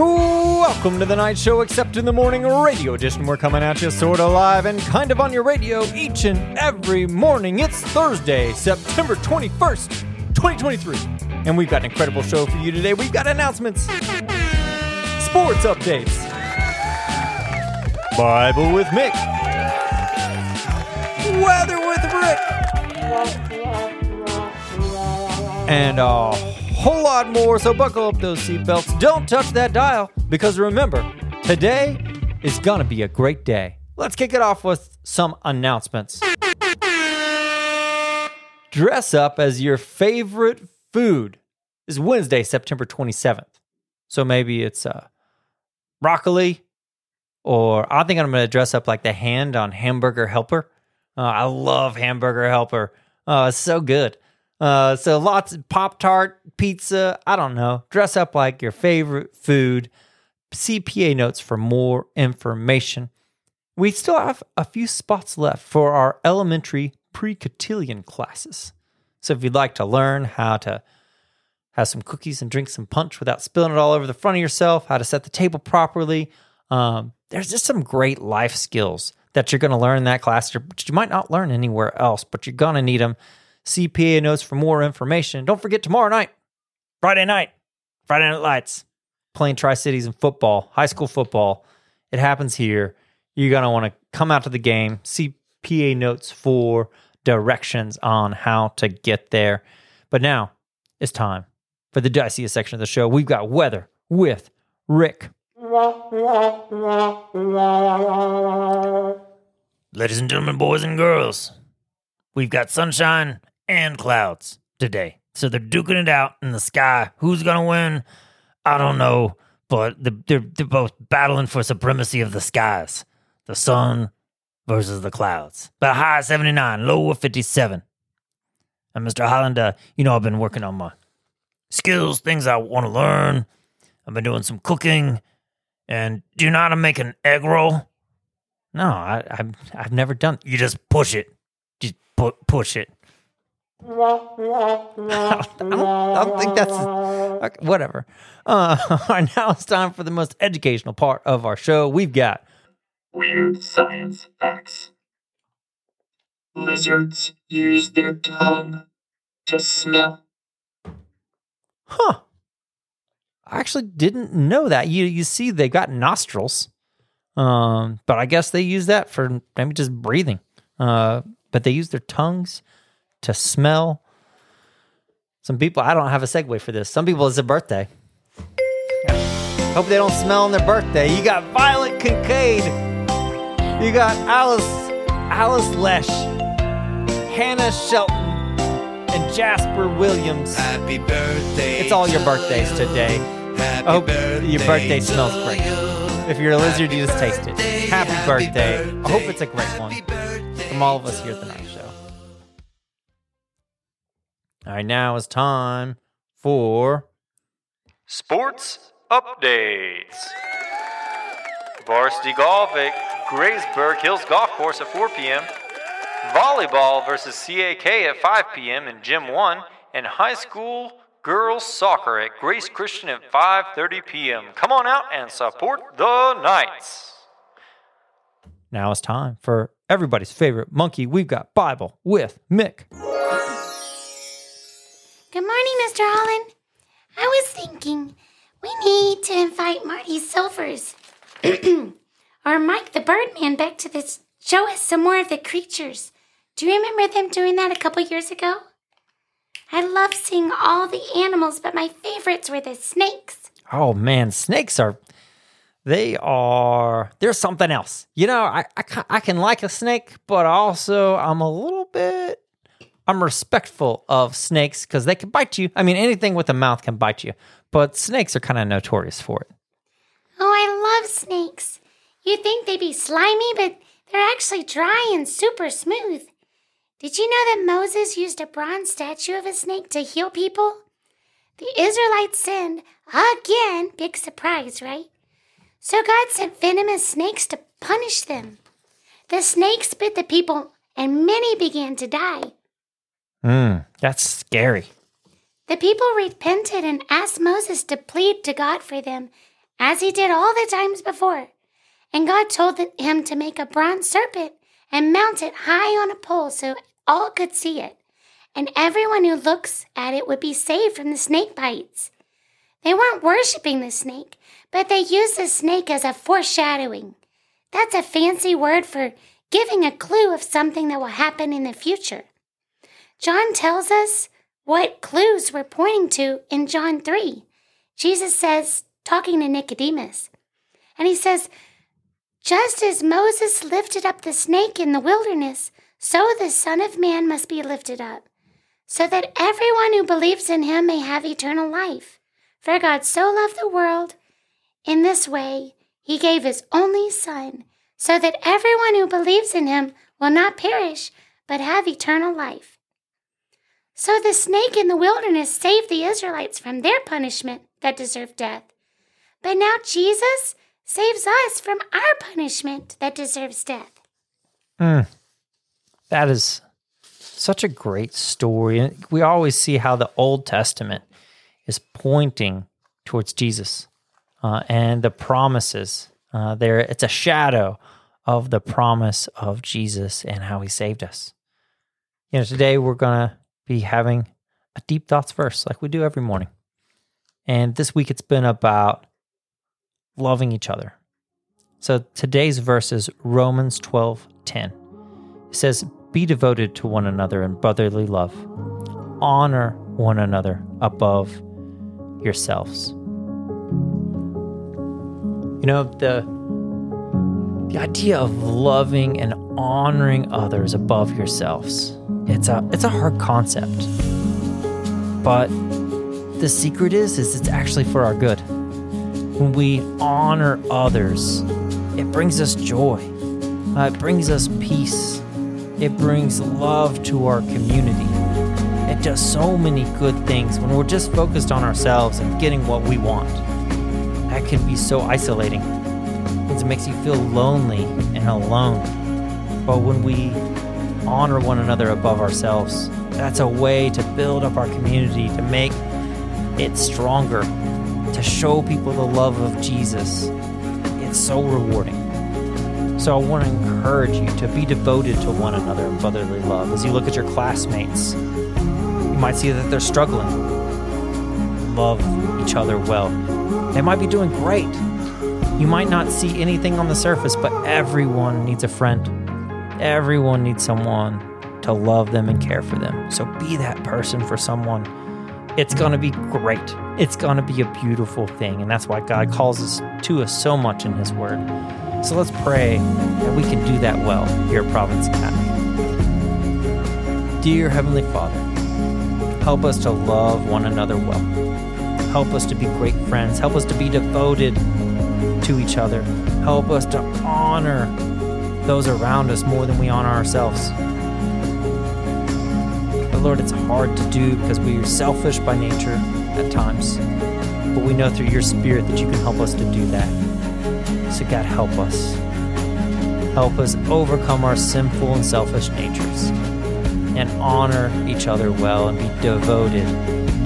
Welcome to the Knight show, except in the morning radio edition. We're coming at you sort of live and kind of on your radio each and every morning. It's Thursday, September 21st, 2023. And we've got an incredible show for you today. We've got announcements, sports updates, Bible with Mick, weather with Rick, and a whole lot more. So buckle up those seatbelts. Don't touch that dial because remember, today is going to be a great day. Let's kick it off with some announcements. Dress up as your favorite food is Wednesday, September 27th. So maybe it's uh, broccoli, or I think I'm going to dress up like the hand on Hamburger Helper. Uh, I love Hamburger Helper. Oh, it's so good. Uh, so lots of Pop Tart, pizza. I don't know. Dress up like your favorite food. CPA notes for more information. We still have a few spots left for our elementary pre cotillion classes. So if you'd like to learn how to have some cookies and drink some punch without spilling it all over the front of yourself, how to set the table properly, um, there's just some great life skills that you're going to learn in that class that you might not learn anywhere else, but you're going to need them. CPA notes for more information. Don't forget tomorrow night, Friday night, Friday Night Lights, playing Tri Cities in football, high school football. It happens here. You're going to want to come out to the game, CPA notes for directions on how to get there. But now it's time for the diciest section of the show. We've got weather with Rick. Ladies and gentlemen, boys and girls, we've got sunshine and clouds today. So they're duking it out in the sky. Who's going to win? I don't know, but they're, they're both battling for supremacy of the skies. The sun versus the clouds. But high 79, low 57. And Mr. Holland, uh, you know, I've been working on my skills, things I want to learn. I've been doing some cooking. And do you know how to make an egg roll? No, I, I've, I've never done. You just push it. Just pu- push it. I don't, I don't, think that's okay, whatever. Uh, all right, now it's time for the most educational part of our show. We've got Weird science facts. Lizards use their tongue to smell. Huh. I actually didn't know that. You you see they got nostrils. Um, but I guess they use that for maybe just breathing. Uh, but they use their tongues to smell. Some people I don't have a segue for this. Some people it's a birthday. Hope they don't smell on their birthday. You got Violet Kincaid. You got Alice Alice Lesh, Hannah Shelton, and Jasper Williams. Happy birthday. It's all your birthdays today. Happy I hope your birthday smells to great. you. If you're a lizard, you just Happy taste it. Happy happy birthday. I hope it's a great Happy one from all of us here at All right, now it's time for sports updates. Varsity golf at Graysburg Hills Golf Course at 4 p.m. Volleyball versus CAK at 5 p.m. in Gym 1, and high school girls soccer at Grace Christian at 5:30 p.m. Come on out and support the Knights. Now it's time for everybody's favorite monkey. We've got Bible with Mick. Good morning, Mr. Holland. I was thinking we need to invite Marty Silvers or Mike the Birdman back to this show us some more of the creatures. Do you remember them doing that a couple years ago? I love seeing all the animals, but my favorites were the snakes. Oh man, snakes are they are they're something else. You know, I I, I can like a snake, but also I'm a little bit I'm respectful of snakes because they can bite you. I mean, anything with a mouth can bite you, but snakes are kind of notorious for it. Oh, I love snakes. You'd think they'd be slimy, but they're actually dry and super smooth. Did you know that Moses used a bronze statue of a snake to heal people? The Israelites sinned again. Big surprise, right? So God sent venomous snakes to punish them. The snakes bit the people, and many began to die. Hmm, that's scary. The people repented and asked Moses to plead to God for them, as he did all the times before. And God told him to make a bronze serpent and mount it high on a pole so all could see it. And everyone who looks at it would be saved from the snake bites. They weren't worshiping the snake, but they used the snake as a foreshadowing. That's a fancy word for giving a clue of something that will happen in the future. John tells us what clues we're pointing to in John 3. Jesus says, talking to Nicodemus, and he says, Just as Moses lifted up the snake in the wilderness, so the Son of Man must be lifted up, so that everyone who believes in him may have eternal life. For God so loved the world in this way, he gave his only Son, so that everyone who believes in him will not perish, but have eternal life. So the snake in the wilderness saved the Israelites from their punishment that deserved death. But now Jesus saves us from our punishment that deserves death. Mm. That is such a great story. We always see how the Old Testament is pointing towards Jesus uh, and the promises uh, there. It's a shadow of the promise of Jesus and how he saved us. You know, today we're going to be having a deep thoughts verse like we do every morning. And this week it's been about loving each other. So today's verse is Romans 12 10. It says, Be devoted to one another in brotherly love, honor one another above yourselves. You know, the the idea of loving and honoring others above yourselves. It's a it's a hard concept. But the secret is is it's actually for our good. When we honor others, it brings us joy. Uh, it brings us peace. It brings love to our community. It does so many good things when we're just focused on ourselves and getting what we want that can be so isolating it makes you feel lonely and alone. But when we honor one another above ourselves, that's a way to build up our community, to make it stronger, to show people the love of Jesus. It's so rewarding. So I want to encourage you to be devoted to one another in brotherly love. As you look at your classmates, you might see that they're struggling. Love each other well. They might be doing great. You might not see anything on the surface, but everyone needs a friend. Everyone needs someone to love them and care for them. So be that person for someone. It's going to be great. It's going to be a beautiful thing. And that's why God calls us to us so much in His Word. So let's pray that we can do that well here at Providence Academy. Dear Heavenly Father, help us to love one another well. Help us to be great friends. Help us to be devoted to each other. Help us to honor those around us more than we honor ourselves. But Lord, it's hard to do because we are selfish by nature at times. But we know through your Spirit that you can help us to do that. So, God, help us. Help us overcome our sinful and selfish natures and honor each other well and be devoted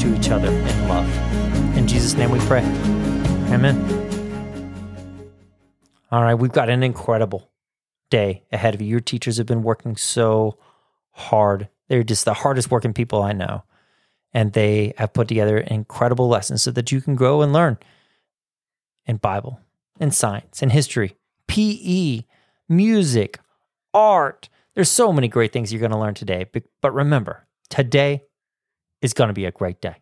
to each other in love. In Jesus' name we pray. Amen. All right, we've got an incredible day ahead of you. Your teachers have been working so hard. They're just the hardest working people I know. And they have put together incredible lessons so that you can grow and learn in Bible, in science, in history, PE, music, art. There's so many great things you're going to learn today. But remember, today is going to be a great day.